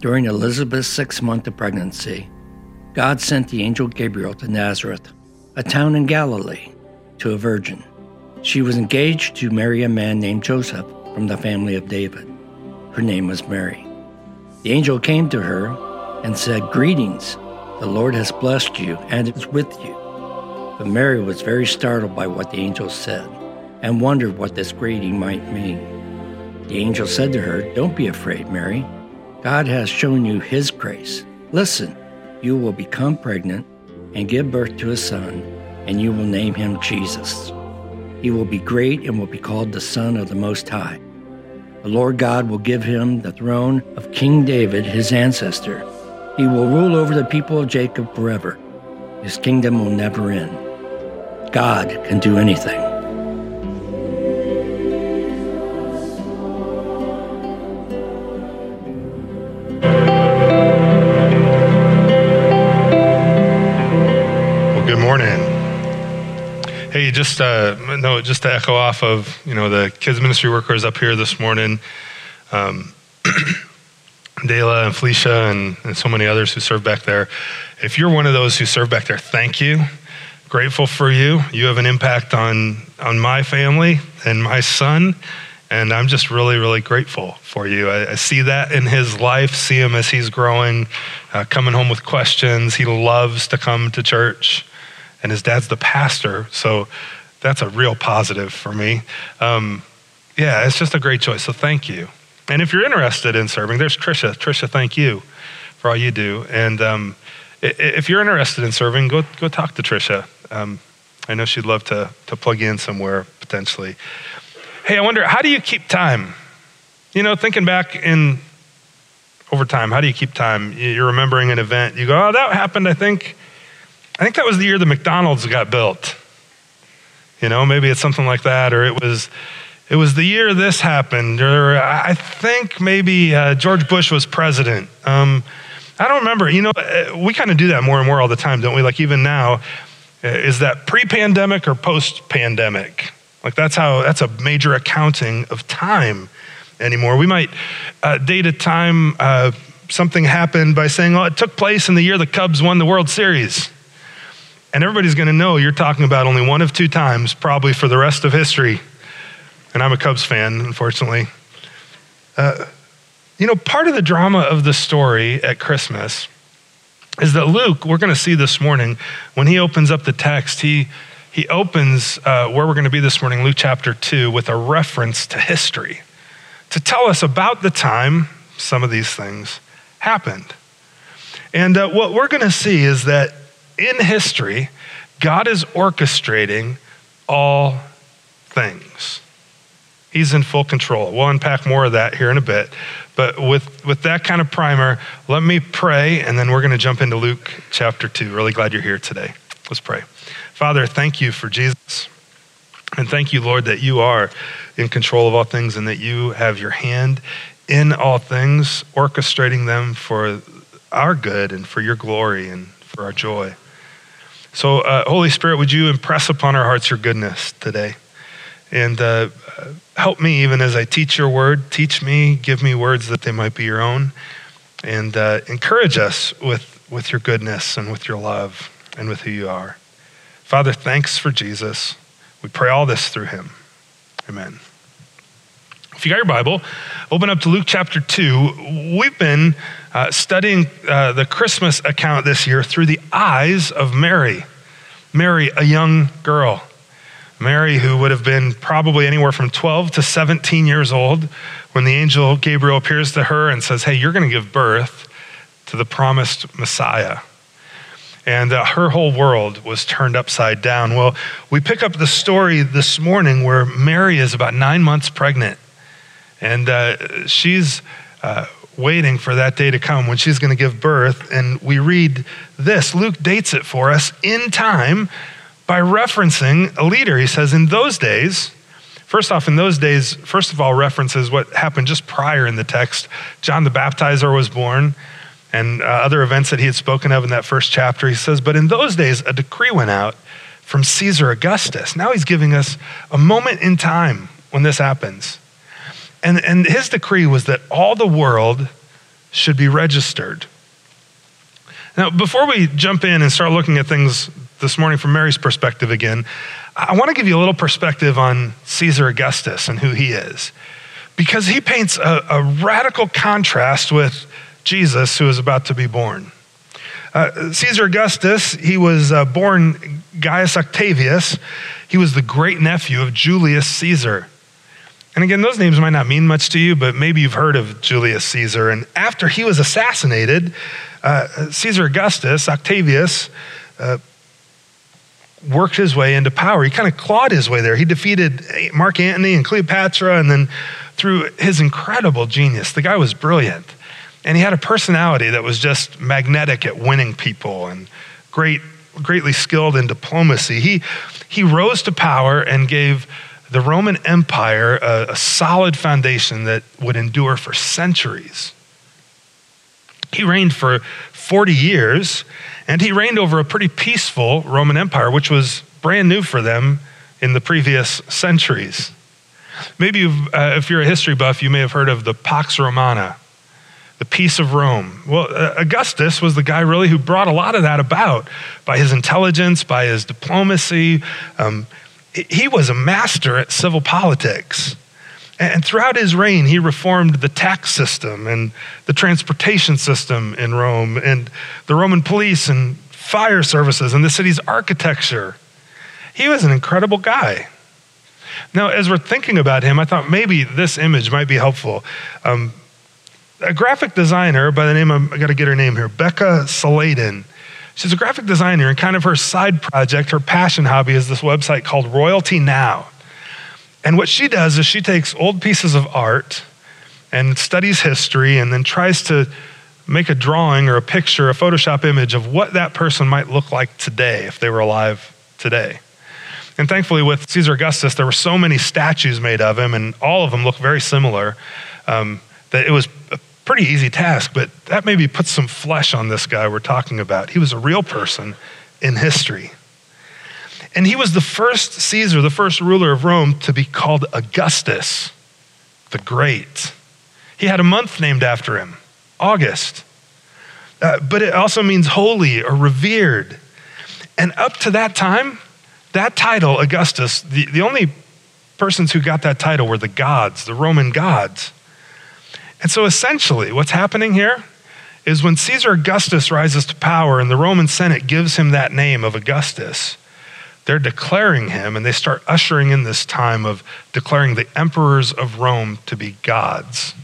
During Elizabeth's sixth month of pregnancy, God sent the angel Gabriel to Nazareth, a town in Galilee, to a virgin. She was engaged to marry a man named Joseph from the family of David. Her name was Mary. The angel came to her and said, Greetings, the Lord has blessed you and is with you. But Mary was very startled by what the angel said and wondered what this greeting might mean. The angel said to her, Don't be afraid, Mary. God has shown you his grace. Listen, you will become pregnant and give birth to a son, and you will name him Jesus. He will be great and will be called the Son of the Most High. The Lord God will give him the throne of King David, his ancestor. He will rule over the people of Jacob forever. His kingdom will never end. God can do anything. Just uh, no, just to echo off of you know the kids ministry workers up here this morning, um, Dela and Felicia and, and so many others who serve back there. If you're one of those who serve back there, thank you. Grateful for you. You have an impact on on my family and my son, and I'm just really, really grateful for you. I, I see that in his life. See him as he's growing, uh, coming home with questions. He loves to come to church and his dad's the pastor, so that's a real positive for me. Um, yeah, it's just a great choice. So thank you. And if you're interested in serving, there's Trisha. Trisha, thank you for all you do. And um, if you're interested in serving, go go talk to Trisha. Um, I know she'd love to to plug in somewhere potentially. Hey, I wonder how do you keep time? You know, thinking back in over time, how do you keep time? You're remembering an event. You go, oh, that happened. I think I think that was the year the McDonald's got built. You know, maybe it's something like that, or it was, it was the year this happened, or I think maybe uh, George Bush was president. Um, I don't remember. You know, uh, we kind of do that more and more all the time, don't we? Like even now, uh, is that pre-pandemic or post-pandemic? Like that's how that's a major accounting of time anymore. We might uh, date a time uh, something happened by saying, "Oh, it took place in the year the Cubs won the World Series." And everybody's going to know you're talking about only one of two times, probably for the rest of history. And I'm a Cubs fan, unfortunately. Uh, you know, part of the drama of the story at Christmas is that Luke, we're going to see this morning, when he opens up the text, he, he opens uh, where we're going to be this morning, Luke chapter 2, with a reference to history to tell us about the time some of these things happened. And uh, what we're going to see is that in history, God is orchestrating all things. He's in full control. We'll unpack more of that here in a bit. But with, with that kind of primer, let me pray, and then we're going to jump into Luke chapter 2. Really glad you're here today. Let's pray. Father, thank you for Jesus. And thank you, Lord, that you are in control of all things and that you have your hand in all things, orchestrating them for our good and for your glory and for our joy. So, uh, Holy Spirit, would you impress upon our hearts your goodness today? And uh, help me even as I teach your word. Teach me, give me words that they might be your own. And uh, encourage us with, with your goodness and with your love and with who you are. Father, thanks for Jesus. We pray all this through him. Amen. If you got your Bible, open up to Luke chapter 2. We've been uh, studying uh, the Christmas account this year through the eyes of Mary. Mary, a young girl. Mary, who would have been probably anywhere from 12 to 17 years old when the angel Gabriel appears to her and says, Hey, you're going to give birth to the promised Messiah. And uh, her whole world was turned upside down. Well, we pick up the story this morning where Mary is about nine months pregnant and uh, she's uh, waiting for that day to come when she's going to give birth. And we read this Luke dates it for us in time by referencing a leader. He says, In those days, First off, in those days, first of all, references what happened just prior in the text. John the Baptizer was born, and uh, other events that he had spoken of in that first chapter. He says, But in those days, a decree went out from Caesar Augustus. Now he's giving us a moment in time when this happens. And, and his decree was that all the world should be registered. Now, before we jump in and start looking at things this morning from Mary's perspective again, I want to give you a little perspective on Caesar Augustus and who he is. Because he paints a, a radical contrast with Jesus, who is about to be born. Uh, Caesar Augustus, he was uh, born Gaius Octavius. He was the great nephew of Julius Caesar. And again, those names might not mean much to you, but maybe you've heard of Julius Caesar. And after he was assassinated, uh, Caesar Augustus, Octavius, uh, worked his way into power. He kind of clawed his way there. He defeated Mark Antony and Cleopatra, and then through his incredible genius, the guy was brilliant. And he had a personality that was just magnetic at winning people and great, greatly skilled in diplomacy. He, he rose to power and gave the Roman Empire a, a solid foundation that would endure for centuries. He reigned for 40 years, and he reigned over a pretty peaceful Roman Empire, which was brand new for them in the previous centuries. Maybe uh, if you're a history buff, you may have heard of the Pax Romana, the peace of Rome. Well, uh, Augustus was the guy really who brought a lot of that about by his intelligence, by his diplomacy. Um, he was a master at civil politics. And throughout his reign, he reformed the tax system and the transportation system in Rome, and the Roman police and fire services, and the city's architecture. He was an incredible guy. Now, as we're thinking about him, I thought maybe this image might be helpful. Um, a graphic designer by the name of, I got to get her name here, Becca Saladin. She's a graphic designer, and kind of her side project, her passion hobby is this website called Royalty Now. And what she does is she takes old pieces of art and studies history and then tries to make a drawing or a picture, a Photoshop image of what that person might look like today if they were alive today. And thankfully, with Caesar Augustus, there were so many statues made of him, and all of them look very similar, um, that it was a pretty easy task. But that maybe puts some flesh on this guy we're talking about. He was a real person in history. And he was the first Caesar, the first ruler of Rome to be called Augustus the Great. He had a month named after him, August. Uh, but it also means holy or revered. And up to that time, that title, Augustus, the, the only persons who got that title were the gods, the Roman gods. And so essentially, what's happening here is when Caesar Augustus rises to power and the Roman Senate gives him that name of Augustus, they're declaring him and they start ushering in this time of declaring the emperors of Rome to be gods.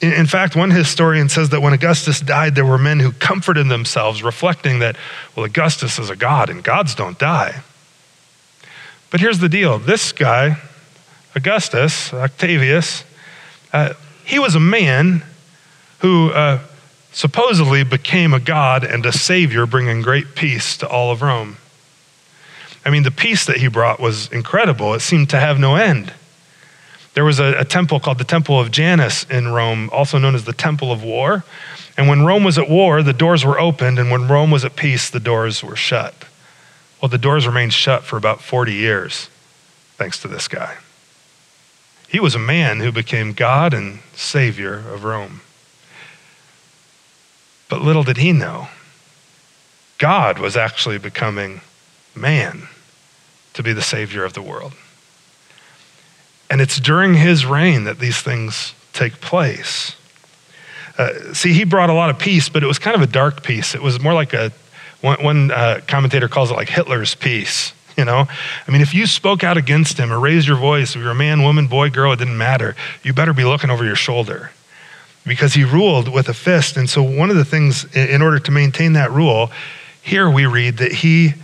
In fact, one historian says that when Augustus died, there were men who comforted themselves, reflecting that, well, Augustus is a god and gods don't die. But here's the deal this guy, Augustus, Octavius, uh, he was a man who uh, supposedly became a god and a savior, bringing great peace to all of Rome. I mean, the peace that he brought was incredible. It seemed to have no end. There was a, a, temple called the Temple of Janus in Rome, also known as the Temple of War. And when Rome was at war, the doors were opened, and when Rome was at peace, the doors were shut. Well, the doors remained shut for about 40 years, thanks to this guy. He was a man who became God and Savior of Rome. But little did he know, God was actually becoming man to be the Savior of the world. And it's during his reign that these things take place. Uh, see, he brought a lot of peace, but it was kind of a dark peace. It was more like a, one, one uh, commentator calls it like Hitler's peace. You know, I mean, if you spoke out against him or raised your voice, if you're a man, woman, boy, girl, it didn't matter. You better be looking over your shoulder because he ruled with a fist. And so, one of the things, in order to maintain that rule, here we read that he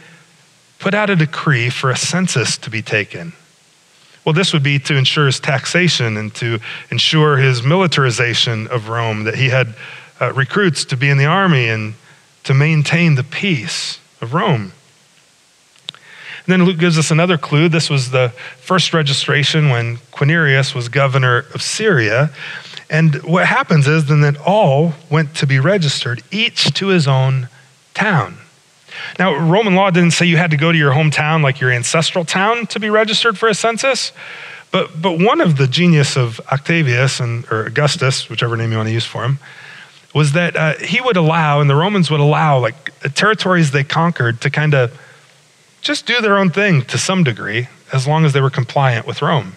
put out a decree for a census to be taken. Well, this would be to ensure his taxation and to ensure his militarization of Rome, that he had uh, recruits to be in the army and to maintain the peace of Rome. And then Luke gives us another clue. This was the first registration when Quirinius was governor of Syria. And what happens is then that all went to be registered, each to his own town. Now, Roman law didn't say you had to go to your hometown, like your ancestral town, to be registered for a census, But, but one of the genius of Octavius, and, or Augustus, whichever name you want to use for him, was that uh, he would allow, and the Romans would allow, like territories they conquered to kind of just do their own thing to some degree, as long as they were compliant with Rome.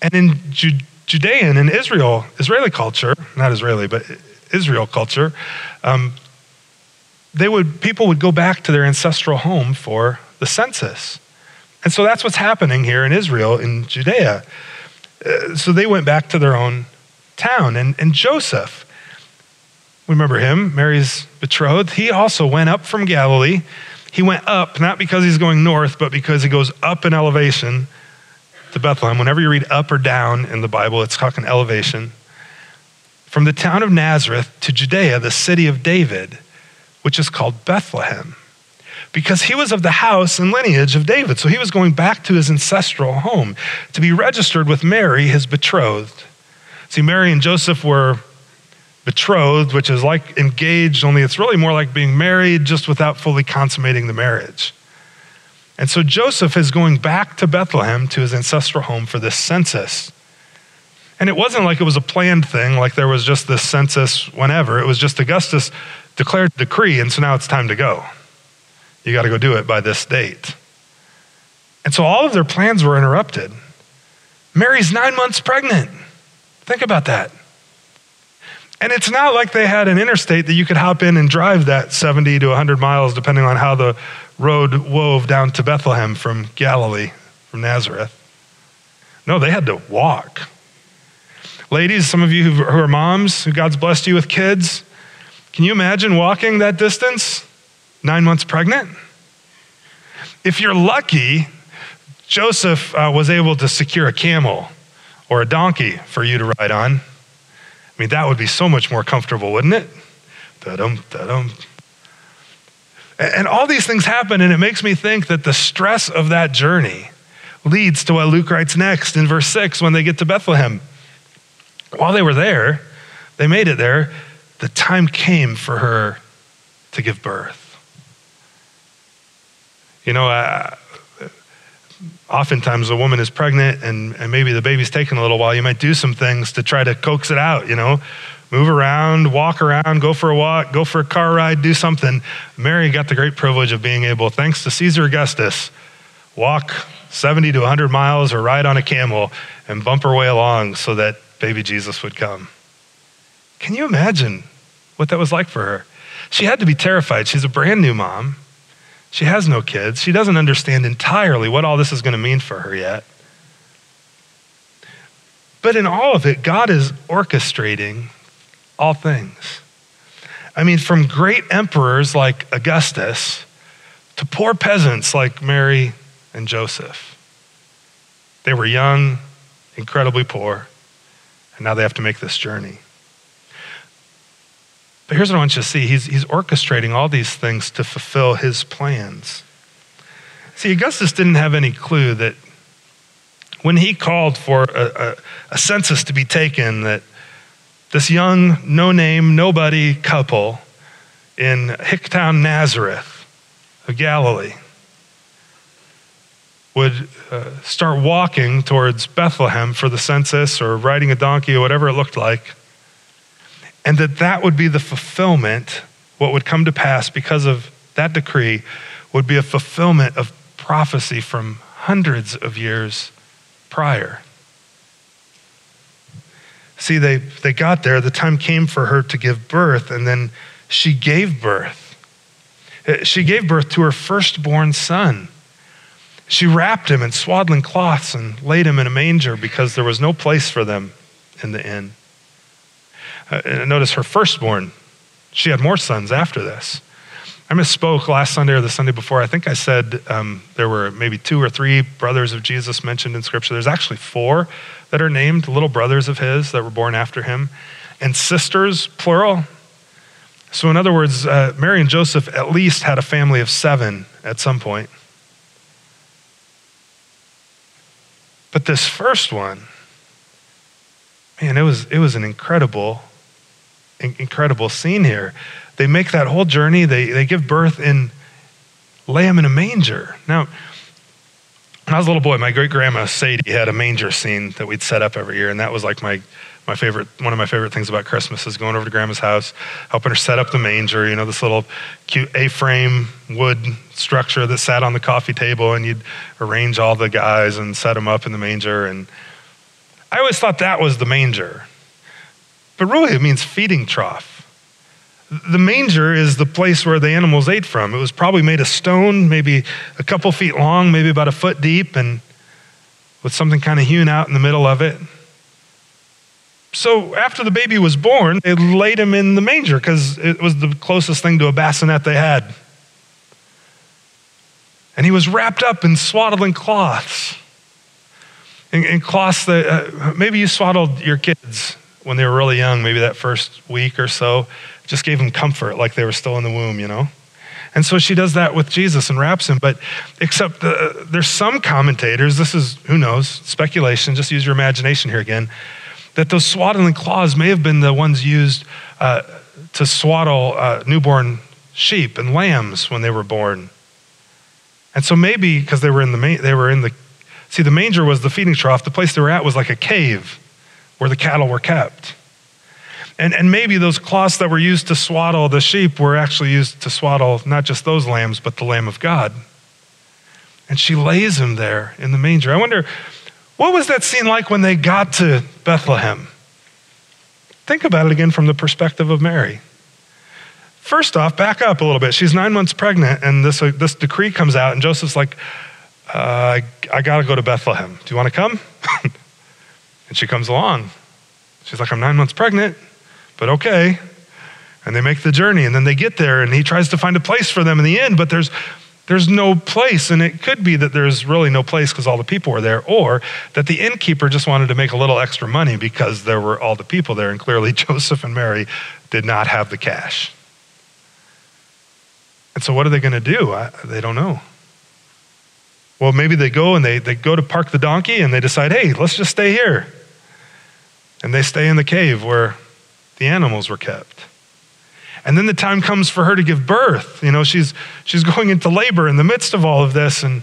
And in Ju- Judean and Israel, Israeli culture, not Israeli, but Israel culture, um, they would, people would go back to their ancestral home for the census. And so that's what's happening here in Israel, in Judea. Uh, so they went back to their own town. And, and Joseph, remember him, Mary's betrothed, he also went up from Galilee. He went up, not because he's going north, but because he goes up in elevation to Bethlehem. Whenever you read up or down in the Bible, it's talking elevation. From the town of Nazareth to Judea, the city of David, which is called Bethlehem because he was of the house and lineage of David. So he was going back to his ancestral home to be registered with Mary, his betrothed. See, Mary and Joseph were betrothed, which is like engaged, only it's really more like being married just without fully consummating the marriage. And so Joseph is going back to Bethlehem to his ancestral home for this census. And it wasn't like it was a planned thing, like there was just this census whenever. It was just Augustus declared a decree, and so now it's time to go. You got to go do it by this date. And so all of their plans were interrupted. Mary's nine months pregnant. Think about that. And it's not like they had an interstate that you could hop in and drive that 70 to 100 miles, depending on how the road wove down to Bethlehem from Galilee, from Nazareth. No, they had to walk. Ladies, some of you who are moms, who God's blessed you with kids, can you imagine walking that distance? nine months pregnant. If you're lucky, Joseph uh, was able to secure a camel or a donkey for you to ride on. I mean, that would be so much more comfortable, wouldn't it? Da-dum, da-dum. And all these things happen, and it makes me think that the stress of that journey leads to what Luke writes next in verse 6 when they get to Bethlehem. While they were there, they made it there, the time came for her to give birth. You know, oftentimes a woman is pregnant and, and maybe the baby's taking a little while. You might do some things to try to coax it out, you know, move around, walk around, go for a walk, go for a car ride, do something. Mary got the great privilege of being able, thanks to Caesar Augustus, walk 70 to 100 miles or ride on a camel and bump her way along so that baby Jesus would come. Can you imagine what that was like for her? She had to be terrified. She's a brand new mom. She has no kids. She doesn't understand entirely what all this is going to mean for her yet. But in all of it, God is orchestrating all things. I mean, from great emperors like Augustus to poor peasants like Mary and Joseph. They were young, incredibly poor, and now they have to make this journey. But here's what I want you to see he's, he's orchestrating all these things to fulfill his plans. See, Augustus didn't have any clue that when he called for a, a, a census to be taken, that this young, no name, nobody couple in Hicktown, Nazareth of Galilee would uh, start walking towards Bethlehem for the census or riding a donkey or whatever it looked like and that that would be the fulfillment, what would come to pass because of that decree would be a fulfillment of prophecy from hundreds of years prior. See, they, they got there, the time came for her to give birth, and then she gave birth. Uh, she gave birth to her firstborn son. She wrapped him in swaddling cloths and laid him in a manger because there was no place for them in the inn. Uh, notice her firstborn, she had more sons after this. I misspoke last Sunday or the Sunday before. I think I said um, there were maybe two or three brothers of Jesus mentioned in Scripture. There's actually four that are named little brothers of his that were born after him, and sisters, plural. So, in other words, uh, Mary and Joseph at least had a family of seven at some point. But this first one, man, it was, it was an incredible incredible scene here. They make that whole journey, they, they give birth and lay him in a manger. Now, when I was a little boy, my great grandma Sadie had a manger scene that we'd set up every year, and that was like my my favorite one of my favorite things about Christmas is going over to grandma's house, helping her set up the manger. You know, this little cute A-frame wood structure that sat on the coffee table, and you'd arrange all the guys and set them up in the manger. And I always thought that was the manger, but really it means feeding trough. The manger is the place where the animals ate from. It was probably made of stone, maybe a couple feet long, maybe about a foot deep, and with something kind of hewn out in the middle of it. So after the baby was born, they laid him in the manger because it was the closest thing to a bassinet they had. And he was wrapped up in swaddling cloths. In, in cloths that uh, maybe you swaddled your kids when they were really young, maybe that first week or so just gave them comfort like they were still in the womb, you know? And so she does that with Jesus and wraps him. But except the, there's some commentators, this is, who knows, speculation, just use your imagination here again, that those swaddling cloths may have been the ones used uh, to swaddle uh, newborn sheep and lambs when they were born. And so maybe because they were in the they were in the see the manger was the feeding trough. The place they were at was like a cave where the cattle were kept. And, and maybe those cloths that were used to swaddle the sheep were actually used to swaddle not just those lambs, but the Lamb of God. And she lays him there in the manger. I wonder, what was that scene like when they got to Bethlehem? Think about it again from the perspective of Mary. First off, back up a little bit. She's nine months pregnant, and this, uh, this decree comes out, and Joseph's like, uh, I, I got to go to Bethlehem. Do you want to come? and she comes along. She's like, I'm nine months pregnant but okay. And they make the journey, and then they get there, and he tries to find a place for them in the end, but there's there's no place. And it could be that there's really no place because all the people were there, or that the innkeeper just wanted to make a little extra money because there were all the people there. And clearly, Joseph and Mary did not have the cash. And so, what are they going to do? I, they don't know. Well, maybe they go and they, they go to park the donkey and they decide, hey, let's just stay here. And they stay in the cave where the animals were kept. And then the time comes for her to give birth. You know, she's, she's going into labor in the midst of all of this. And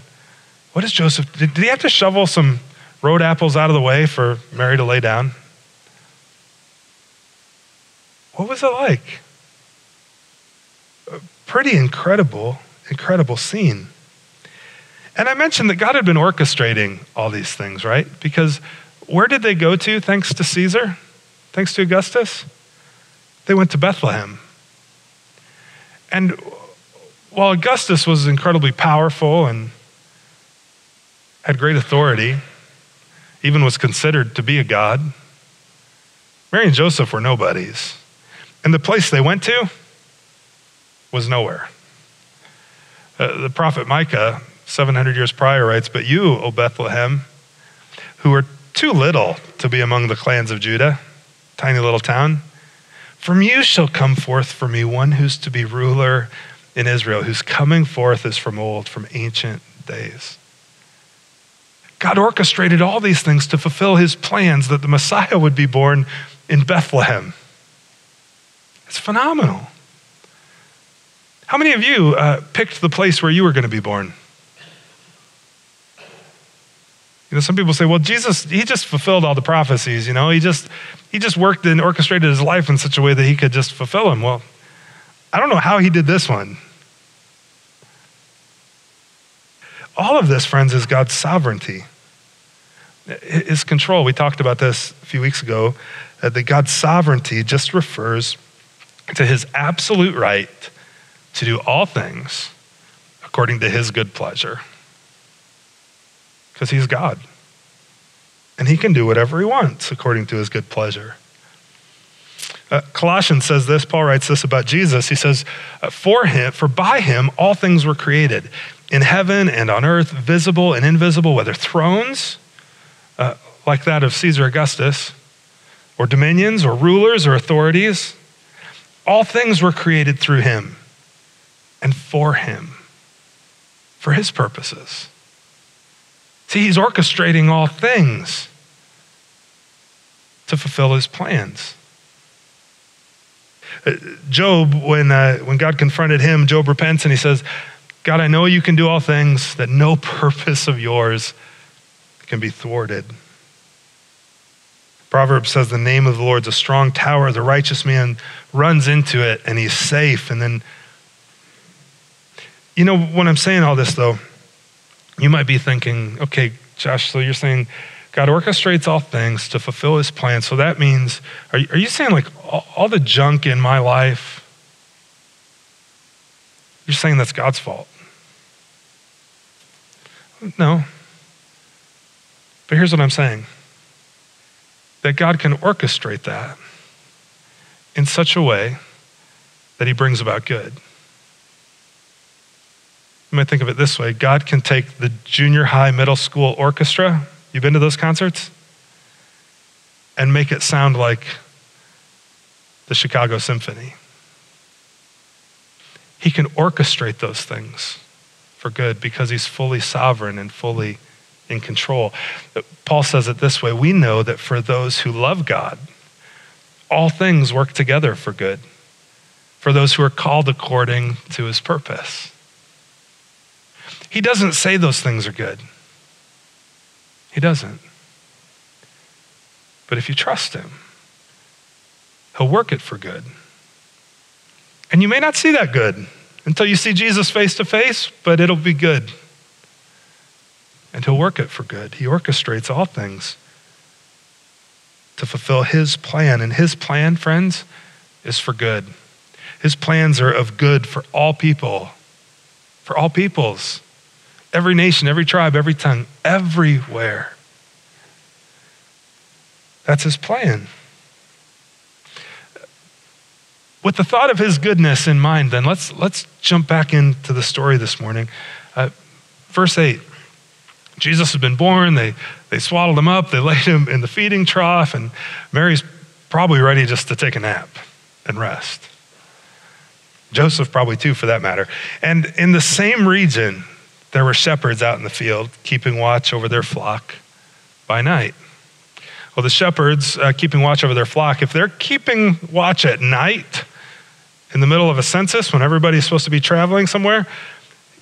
what is Joseph? Did, did he have to shovel some road apples out of the way for Mary to lay down? What was it like? A pretty incredible, incredible scene. And I mentioned that God had been orchestrating all these things, right? Because where did they go to thanks to Caesar? Thanks to Augustus? They went to Bethlehem. And while Augustus was incredibly powerful and had great authority, even was considered to be a god, Mary and Joseph were nobodies. And the place they went to was nowhere. Uh, the prophet Micah, 700 years prior, writes, But you, O Bethlehem, who are too little to be among the clans of Judah, tiny little town, from you shall come forth for me one who's to be ruler in Israel, whose coming forth is from old, from ancient days. God orchestrated all these things to fulfill his plans that the Messiah would be born in Bethlehem. It's phenomenal. How many of you uh, picked the place where you were going to be born? Know, some people say, well, Jesus, he just fulfilled all the prophecies, you know, he just he just worked and orchestrated his life in such a way that he could just fulfill them. Well, I don't know how he did this one. All of this, friends, is God's sovereignty. His control. We talked about this a few weeks ago, that the God's sovereignty just refers to his absolute right to do all things according to his good pleasure because he's God. And he can do whatever he wants according to his good pleasure. Uh, Colossians says this, Paul writes this about Jesus. He says, uh, For him, for by him all things were created, in heaven and on earth, visible and invisible, whether thrones, uh, like that of Caesar Augustus, or dominions, or rulers, or authorities. All things were created through him and for him, for his purposes. See, he's orchestrating all things to fulfill his plans. Uh, Job, when, uh, when God confronted him, Job repents and he says, God, I know you can do all things, that no purpose of yours can be thwarted. Proverbs says the name of the Lord's a strong tower. The righteous man runs into it and he's safe. And then, you know, when I'm saying all this, though, you might be thinking, okay, Josh, so you're saying God orchestrates all things to fulfill his plan. So that means, are you, are you saying like all, all the junk in my life, you're saying that's God's fault? No. But here's what I'm saying that God can orchestrate that in such a way that he brings about good. You might think of it this way God can take the junior high, middle school orchestra. You've been to those concerts? And make it sound like the Chicago Symphony. He can orchestrate those things for good because he's fully sovereign and fully in control. Paul says it this way We know that for those who love God, all things work together for good, for those who are called according to his purpose. He doesn't say those things are good. He doesn't. But if you trust him, he'll work it for good. And you may not see that good until you see Jesus face to face, but it'll be good. And he'll work it for good. He orchestrates all things to fulfill his plan. And his plan, friends, is for good. His plans are of good for all people, for all peoples, every nation, every tribe, every tongue, everywhere. That's his plan. With the thought of his goodness in mind, then let's, let's jump back into the story this morning. Uh, verse 8 Jesus had been born. They, they swaddled him up. They laid him in the feeding trough. And Mary's probably ready just to take a nap and rest. Joseph, probably too, for that matter. And in the same region, there were shepherds out in the field keeping watch over their flock by night. Well, the shepherds uh, keeping watch over their flock, if they're keeping watch at night, in the middle of a census when everybody's supposed to be traveling somewhere,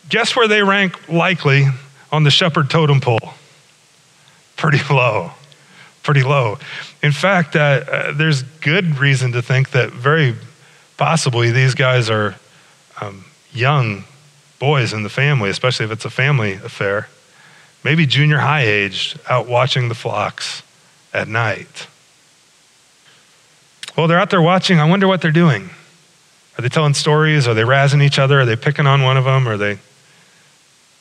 guess where they rank likely on the shepherd totem pole? Pretty low. Pretty low. In fact, uh, uh, there's good reason to think that very possibly these guys are um, young boys in the family, especially if it's a family affair. Maybe junior high aged, out watching the flocks at night. Well, they're out there watching. I wonder what they're doing. Are they telling stories? Are they razzing each other? Are they picking on one of them? Are they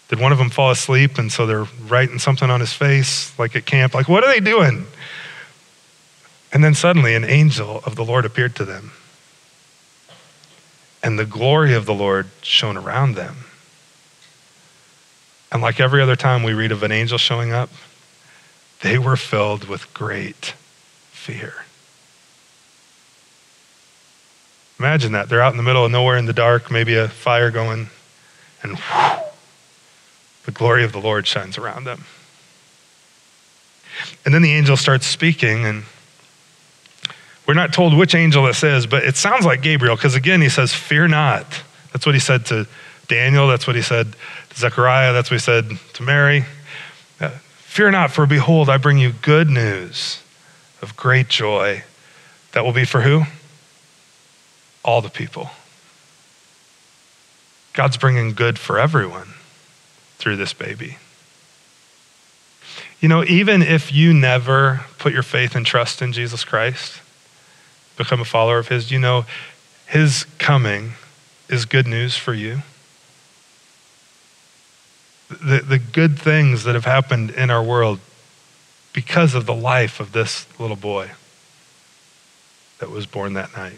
did one of them fall asleep and so they're writing something on his face like at camp? Like what are they doing? And then suddenly an angel of the Lord appeared to them. And the glory of the Lord shone around them. And like every other time we read of an angel showing up, they were filled with great fear. Imagine that. They're out in the middle of nowhere in the dark, maybe a fire going, and the glory of the Lord shines around them. And then the angel starts speaking, and we're not told which angel this is, but it sounds like Gabriel, because again, he says, Fear not. That's what he said to Daniel. That's what he said to Zechariah. That's what he said to Mary. Uh, Fear not, for behold, I bring you good news of great joy. That will be for who? all the people. God's bringing good for everyone through this baby. You know, even if you never put your faith and trust in Jesus Christ, become a follower of His, you know, His coming is good news for you. The, the good things that have happened in our world because of the life of this little boy that was born that night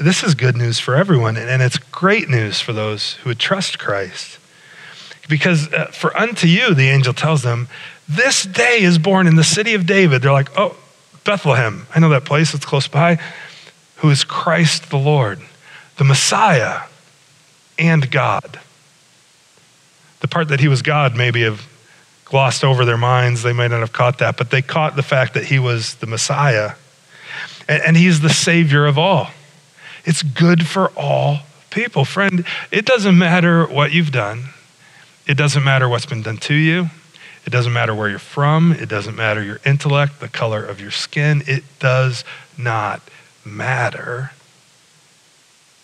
this is good news for everyone, and it's great news for those who would trust Christ. Because uh, for unto you, the angel tells them, this day is born in the city of David. They're like, oh, Bethlehem. I know that place, it's close by. Who is Christ the Lord, the Messiah, and God. The part that he was God maybe have glossed over their minds. They might not have caught that, but they caught the fact that he was the Messiah. And, and he's the Savior of all. It's good for all people. Friend, it doesn't matter what you've done, it doesn't matter what's been done to you. It doesn't matter where you're from. It doesn't matter your intellect, the color of your skin. It does not matter.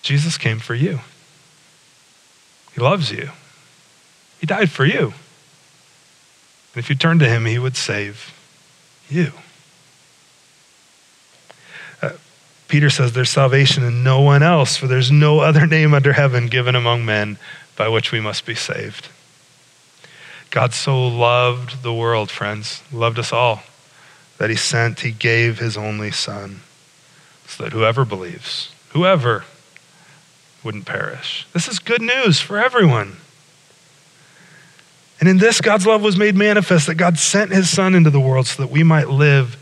Jesus came for you. He loves you. He died for you. And if you turn to him, he would save you. Uh, Peter says there's salvation in no one else, for there's no other name under heaven given among men by which we must be saved. God so loved the world, friends, loved us all, that he sent, he gave his only son, so that whoever believes, whoever wouldn't perish. This is good news for everyone. And in this, God's love was made manifest that God sent his Son into the world so that we might live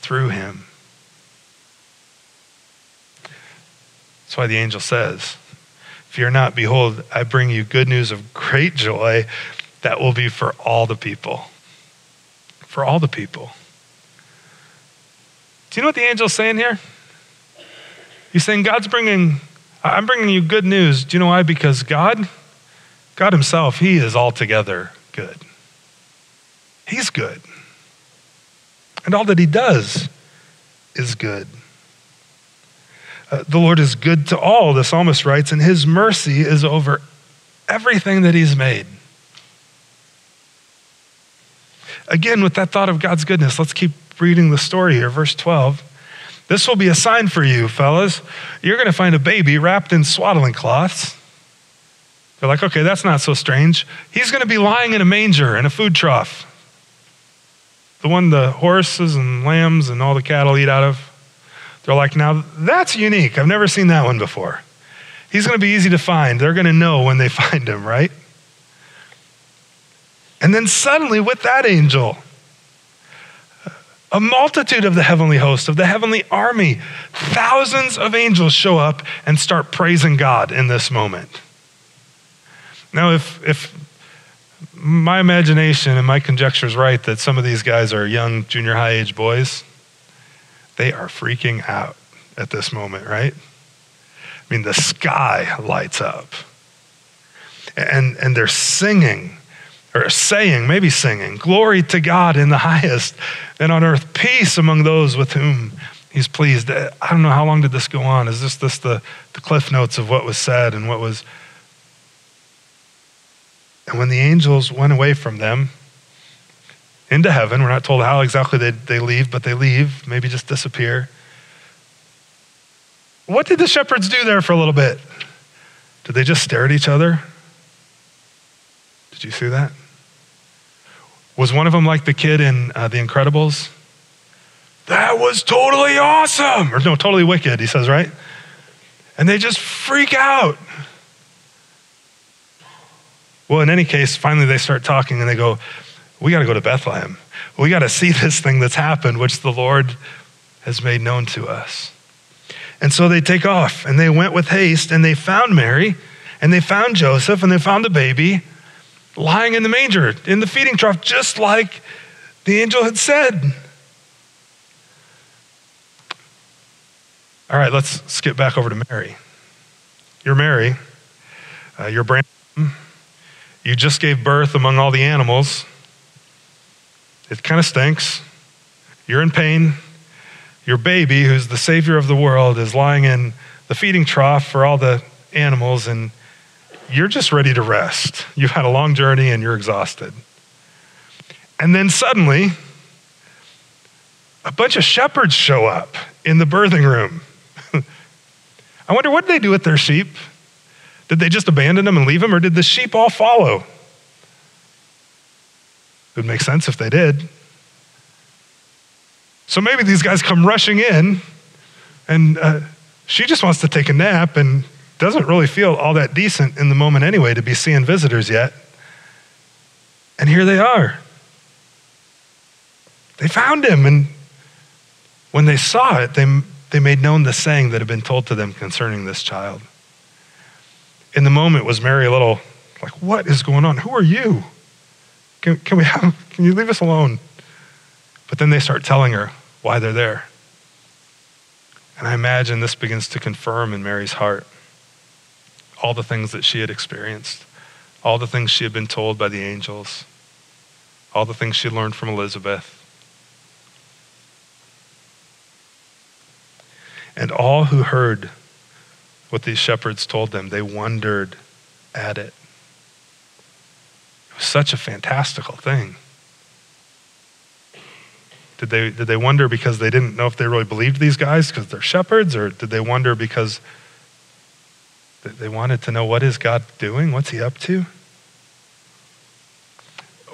through him. That's why the angel says, Fear not, behold, I bring you good news of great joy that will be for all the people. For all the people. Do you know what the angel's saying here? He's saying, God's bringing, I'm bringing you good news. Do you know why? Because God, God Himself, He is altogether good. He's good. And all that He does is good. Uh, the Lord is good to all, the psalmist writes, and His mercy is over everything that He's made. Again, with that thought of God's goodness, let's keep reading the story here. Verse 12. This will be a sign for you, fellas. You're going to find a baby wrapped in swaddling cloths. They're like, okay, that's not so strange. He's going to be lying in a manger in a food trough. The one the horses and lambs and all the cattle eat out of. They're like, now that's unique. I've never seen that one before. He's going to be easy to find. They're going to know when they find him, right? And then suddenly, with that angel, a multitude of the heavenly host, of the heavenly army, thousands of angels show up and start praising God in this moment. Now, if, if my imagination and my conjecture is right that some of these guys are young junior high age boys, they are freaking out at this moment, right? I mean, the sky lights up. And, and they're singing or saying, maybe singing, Glory to God in the highest, and on earth peace among those with whom he's pleased. I don't know how long did this go on. Is this, this the, the cliff notes of what was said and what was. And when the angels went away from them into heaven, we're not told how exactly they, they leave, but they leave, maybe just disappear. What did the shepherds do there for a little bit? Did they just stare at each other? Did you see that? Was one of them like the kid in uh, The Incredibles? That was totally awesome. Or no, totally wicked, he says, right? And they just freak out. Well, in any case, finally they start talking and they go, We got to go to Bethlehem. We got to see this thing that's happened, which the Lord has made known to us. And so they take off and they went with haste and they found Mary and they found Joseph and they found the baby lying in the manger, in the feeding trough, just like the angel had said. All right, let's skip back over to Mary. You're Mary. Uh, you're brand. You just gave birth among all the animals. It kind of stinks. You're in pain. Your baby, who's the savior of the world, is lying in the feeding trough for all the animals, and you're just ready to rest. You've had a long journey and you're exhausted. And then suddenly, a bunch of shepherds show up in the birthing room. I wonder what they do with their sheep? Did they just abandon him and leave him, or did the sheep all follow? It would make sense if they did. So maybe these guys come rushing in, and uh, she just wants to take a nap, and doesn't really feel all that decent in the moment anyway to be seeing visitors yet. And here they are. They found him, and when they saw it, they, they made known the saying that had been told to them concerning this child. In the moment, was Mary a little like, What is going on? Who are you? Can, can, we have, can you leave us alone? But then they start telling her why they're there. And I imagine this begins to confirm in Mary's heart all the things that she had experienced, all the things she had been told by the angels, all the things she learned from Elizabeth. And all who heard what these shepherds told them, they wondered at it. It was such a fantastical thing. Did they, did they wonder because they didn't know if they really believed these guys because they're shepherds, or did they wonder because they wanted to know what is God doing? What's he up to?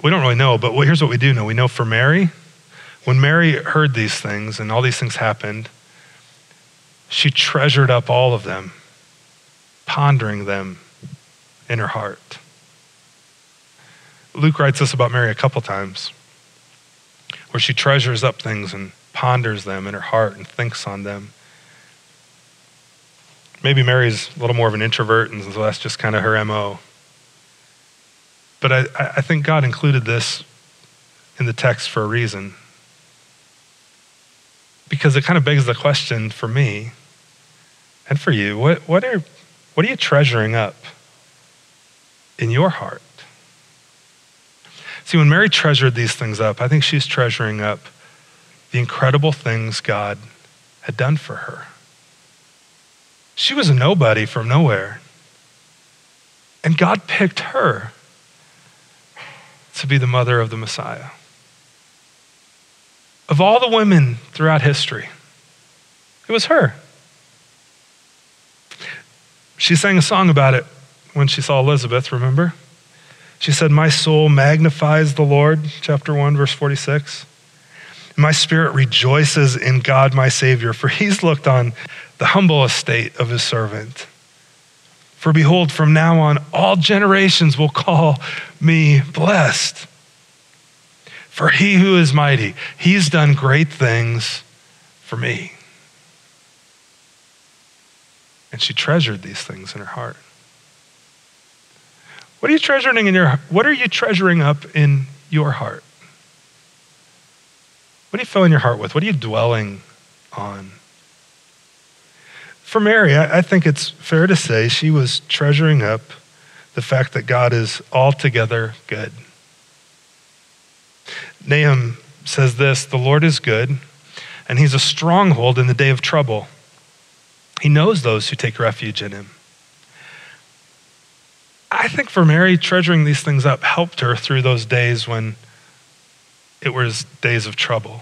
We don't really know, but here's what we do know. We know for Mary, when Mary heard these things and all these things happened, she treasured up all of them, pondering them in her heart. Luke writes this about Mary a couple times, where she treasures up things and ponders them in her heart and thinks on them. Maybe Mary's a little more of an introvert, and so that's just kind of her MO. But I, I think God included this in the text for a reason. Because it kind of begs the question for me and for you what, what, are, what are you treasuring up in your heart? See, when Mary treasured these things up, I think she's treasuring up the incredible things God had done for her. She was a nobody from nowhere. And God picked her to be the mother of the Messiah. Of all the women throughout history, it was her. She sang a song about it when she saw Elizabeth, remember? She said, My soul magnifies the Lord, chapter 1, verse 46. My spirit rejoices in God, my Savior, for he's looked on the humble estate of his servant. For behold, from now on, all generations will call me blessed. For he who is mighty, he's done great things for me. And she treasured these things in her heart. What are you treasuring in your what are you treasuring up in your heart? What are you filling your heart with? What are you dwelling on? for Mary, I, I think it's fair to say she was treasuring up the fact that God is altogether good. Nahum says this The Lord is good, and he's a stronghold in the day of trouble. He knows those who take refuge in him. I think for Mary, treasuring these things up helped her through those days when it was days of trouble.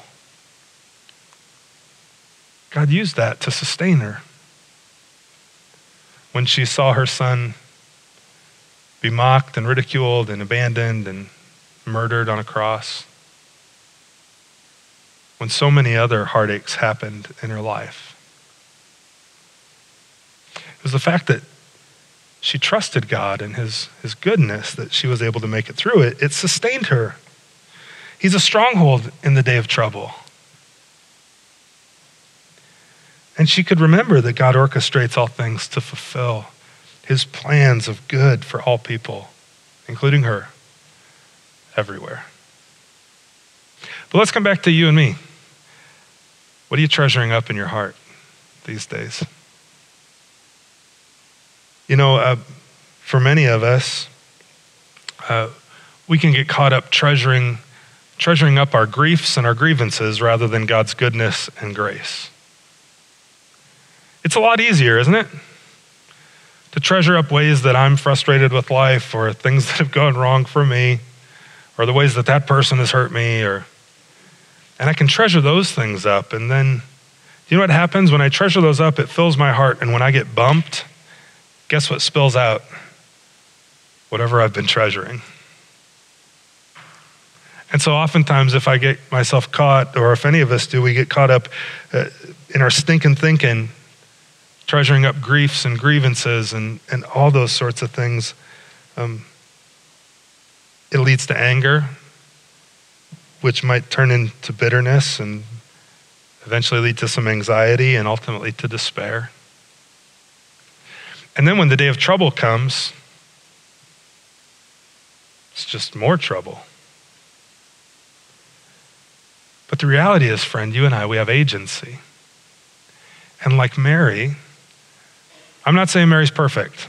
God used that to sustain her when she saw her son be mocked and ridiculed and abandoned and murdered on a cross. When so many other heartaches happened in her life. It was the fact that she trusted God and his, his goodness that she was able to make it through it. It sustained her. He's a stronghold in the day of trouble. And she could remember that God orchestrates all things to fulfill his plans of good for all people, including her, everywhere. But let's come back to you and me. What are you treasuring up in your heart these days? You know, uh, for many of us, uh, we can get caught up treasuring, treasuring up our griefs and our grievances rather than God's goodness and grace. It's a lot easier, isn't it? To treasure up ways that I'm frustrated with life or things that have gone wrong for me or the ways that that person has hurt me or and I can treasure those things up and then you know what happens when I treasure those up it fills my heart and when I get bumped guess what spills out whatever I've been treasuring and so oftentimes if I get myself caught or if any of us do we get caught up uh, in our stinking thinking treasuring up griefs and grievances and, and all those sorts of things. Um, it leads to anger, which might turn into bitterness and eventually lead to some anxiety and ultimately to despair. And then when the day of trouble comes, it's just more trouble. But the reality is, friend, you and I, we have agency. And like Mary, I'm not saying Mary's perfect.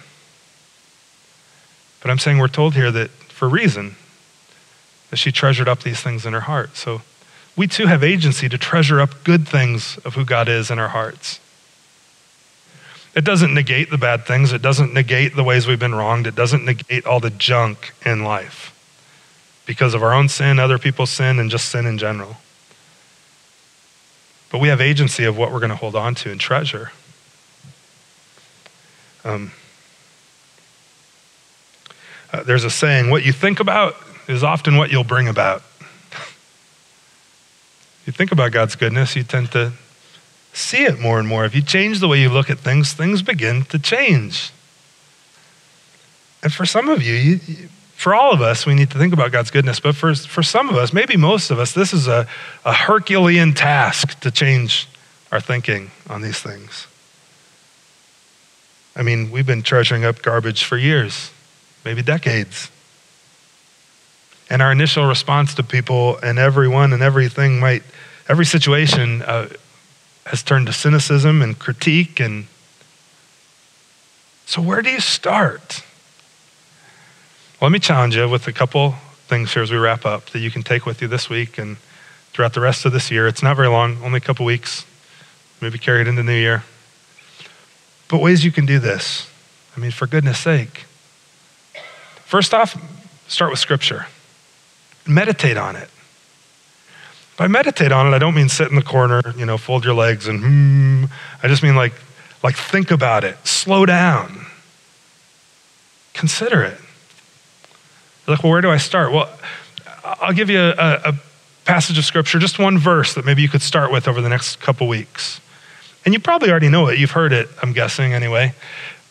But I'm saying we're told here that for reason, that she treasured up these things in her heart. So we too have agency to treasure up good things of who God is in our hearts. It doesn't negate the bad things. It doesn't negate the ways we've been wronged. It doesn't negate all the junk in life because of our own sin, other people's sin, and just sin in general. But we have agency of what we're going to hold on to and treasure. Um, uh, there's a saying what you think about is often what you'll bring about. you think about God's goodness, you tend to see it more and more. If you change the way you look at things, things begin to change. And for some of you, you, for all of us, we need to think about God's goodness. But for, for some of us, maybe most of us, this is a, a Herculean task to change our thinking on these things. I mean, we've been treasuring up garbage for years, maybe decades. And our initial response to people and everyone and everything might, every situation uh, has turned to cynicism and critique. And so, where do you start? Let me challenge you with a couple things here as we wrap up that you can take with you this week and throughout the rest of this year. It's not very long, only a couple weeks, maybe carry it into the new year. But ways you can do this. I mean, for goodness sake. First off, start with Scripture. Meditate on it. By meditate on it, I don't mean sit in the corner, you know, fold your legs and hmm. I just mean like, like think about it. Slow down. Consider it. You're like, well, where do I start? Well, I'll give you a, a passage of scripture, just one verse that maybe you could start with over the next couple weeks. And you probably already know it. You've heard it, I'm guessing, anyway.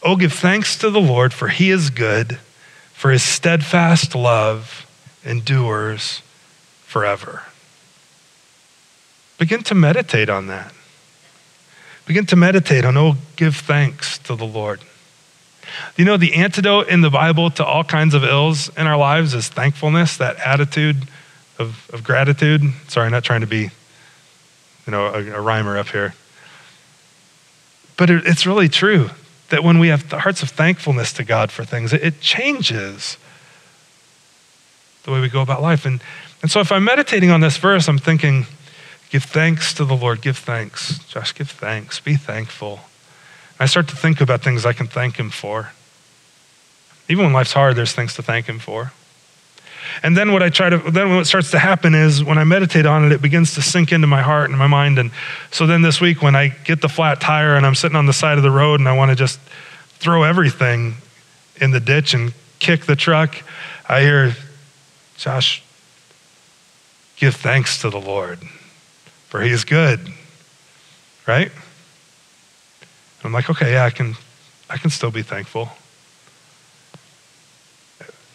Oh, give thanks to the Lord, for he is good, for his steadfast love endures forever. Begin to meditate on that. Begin to meditate on, oh, give thanks to the Lord. You know, the antidote in the Bible to all kinds of ills in our lives is thankfulness, that attitude of, of gratitude. Sorry, I'm not trying to be, you know, a, a rhymer up here. But it, it's really true that when we have the hearts of thankfulness to God for things, it, it changes the way we go about life. And, and so if I'm meditating on this verse, I'm thinking, give thanks to the Lord, give thanks. Josh, give thanks, be thankful. I start to think about things I can thank Him for. Even when life's hard, there's things to thank Him for. And then what I try to, then what starts to happen is when I meditate on it, it begins to sink into my heart and my mind. And so then this week, when I get the flat tire and I'm sitting on the side of the road and I want to just throw everything in the ditch and kick the truck, I hear, Josh, give thanks to the Lord, for he is good. Right? I'm like, okay, yeah, I can, I can still be thankful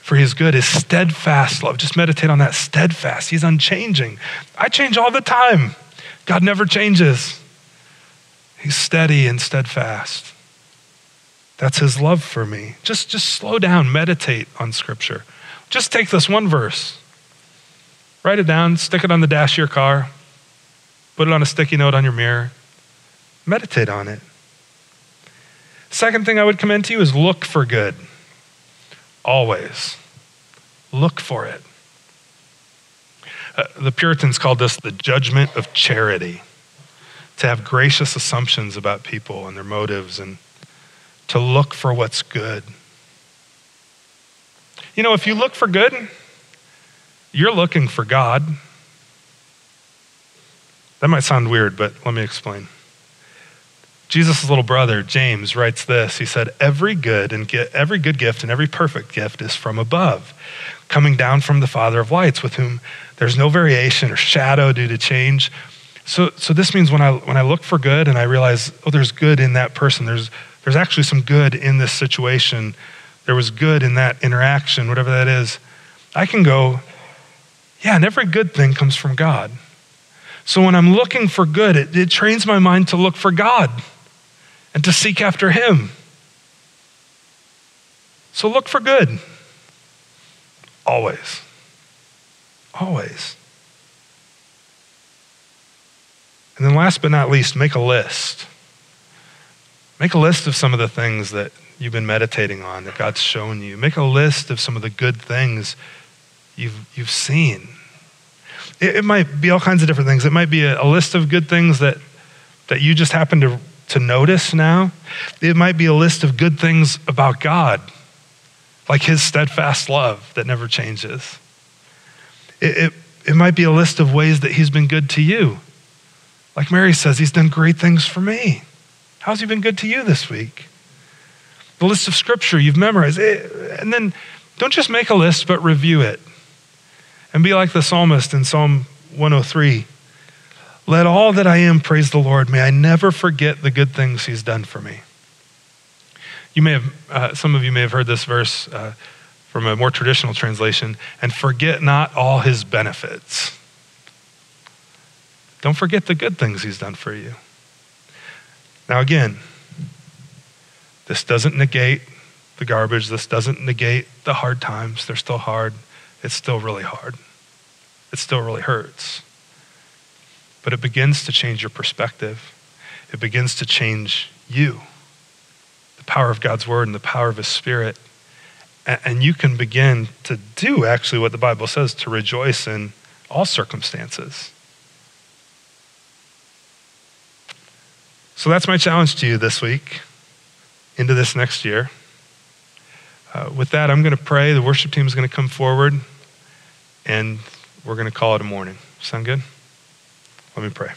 for his good is steadfast love. Just meditate on that steadfast. He's unchanging. I change all the time. God never changes. He's steady and steadfast. That's his love for me. Just, just slow down, meditate on scripture. Just take this one verse, write it down, stick it on the dash of your car, put it on a sticky note on your mirror, meditate on it. Second thing I would commend to you is look for good. Always. Look for it. Uh, the Puritans called this the judgment of charity to have gracious assumptions about people and their motives and to look for what's good. You know, if you look for good, you're looking for God. That might sound weird, but let me explain. Jesus' little brother, James, writes this. He said, Every good and every good gift and every perfect gift is from above, coming down from the Father of lights, with whom there's no variation or shadow due to change. So, so this means when I when I look for good and I realize, oh, there's good in that person, there's there's actually some good in this situation. There was good in that interaction, whatever that is. I can go, yeah, and every good thing comes from God. So when I'm looking for good, it, it trains my mind to look for God and to seek after Him. So look for good. Always. Always. And then, last but not least, make a list. Make a list of some of the things that you've been meditating on, that God's shown you. Make a list of some of the good things you've, you've seen. It, it might be all kinds of different things. It might be a, a list of good things that, that you just happen to, to notice now. It might be a list of good things about God, like his steadfast love that never changes. It, it, it might be a list of ways that he's been good to you. Like Mary says, he's done great things for me. How's he been good to you this week? The list of scripture you've memorized. And then don't just make a list, but review it. And be like the psalmist in Psalm 103. Let all that I am praise the Lord. May I never forget the good things he's done for me. You may have, uh, some of you may have heard this verse uh, from a more traditional translation, and forget not all his benefits. Don't forget the good things he's done for you. Now, again, this doesn't negate the garbage. This doesn't negate the hard times. They're still hard. It's still really hard. It still really hurts. But it begins to change your perspective. It begins to change you. The power of God's word and the power of his spirit. And you can begin to do actually what the Bible says to rejoice in all circumstances. So that's my challenge to you this week into this next year. Uh, with that, I'm going to pray. The worship team is going to come forward, and we're going to call it a morning. Sound good? Let me pray.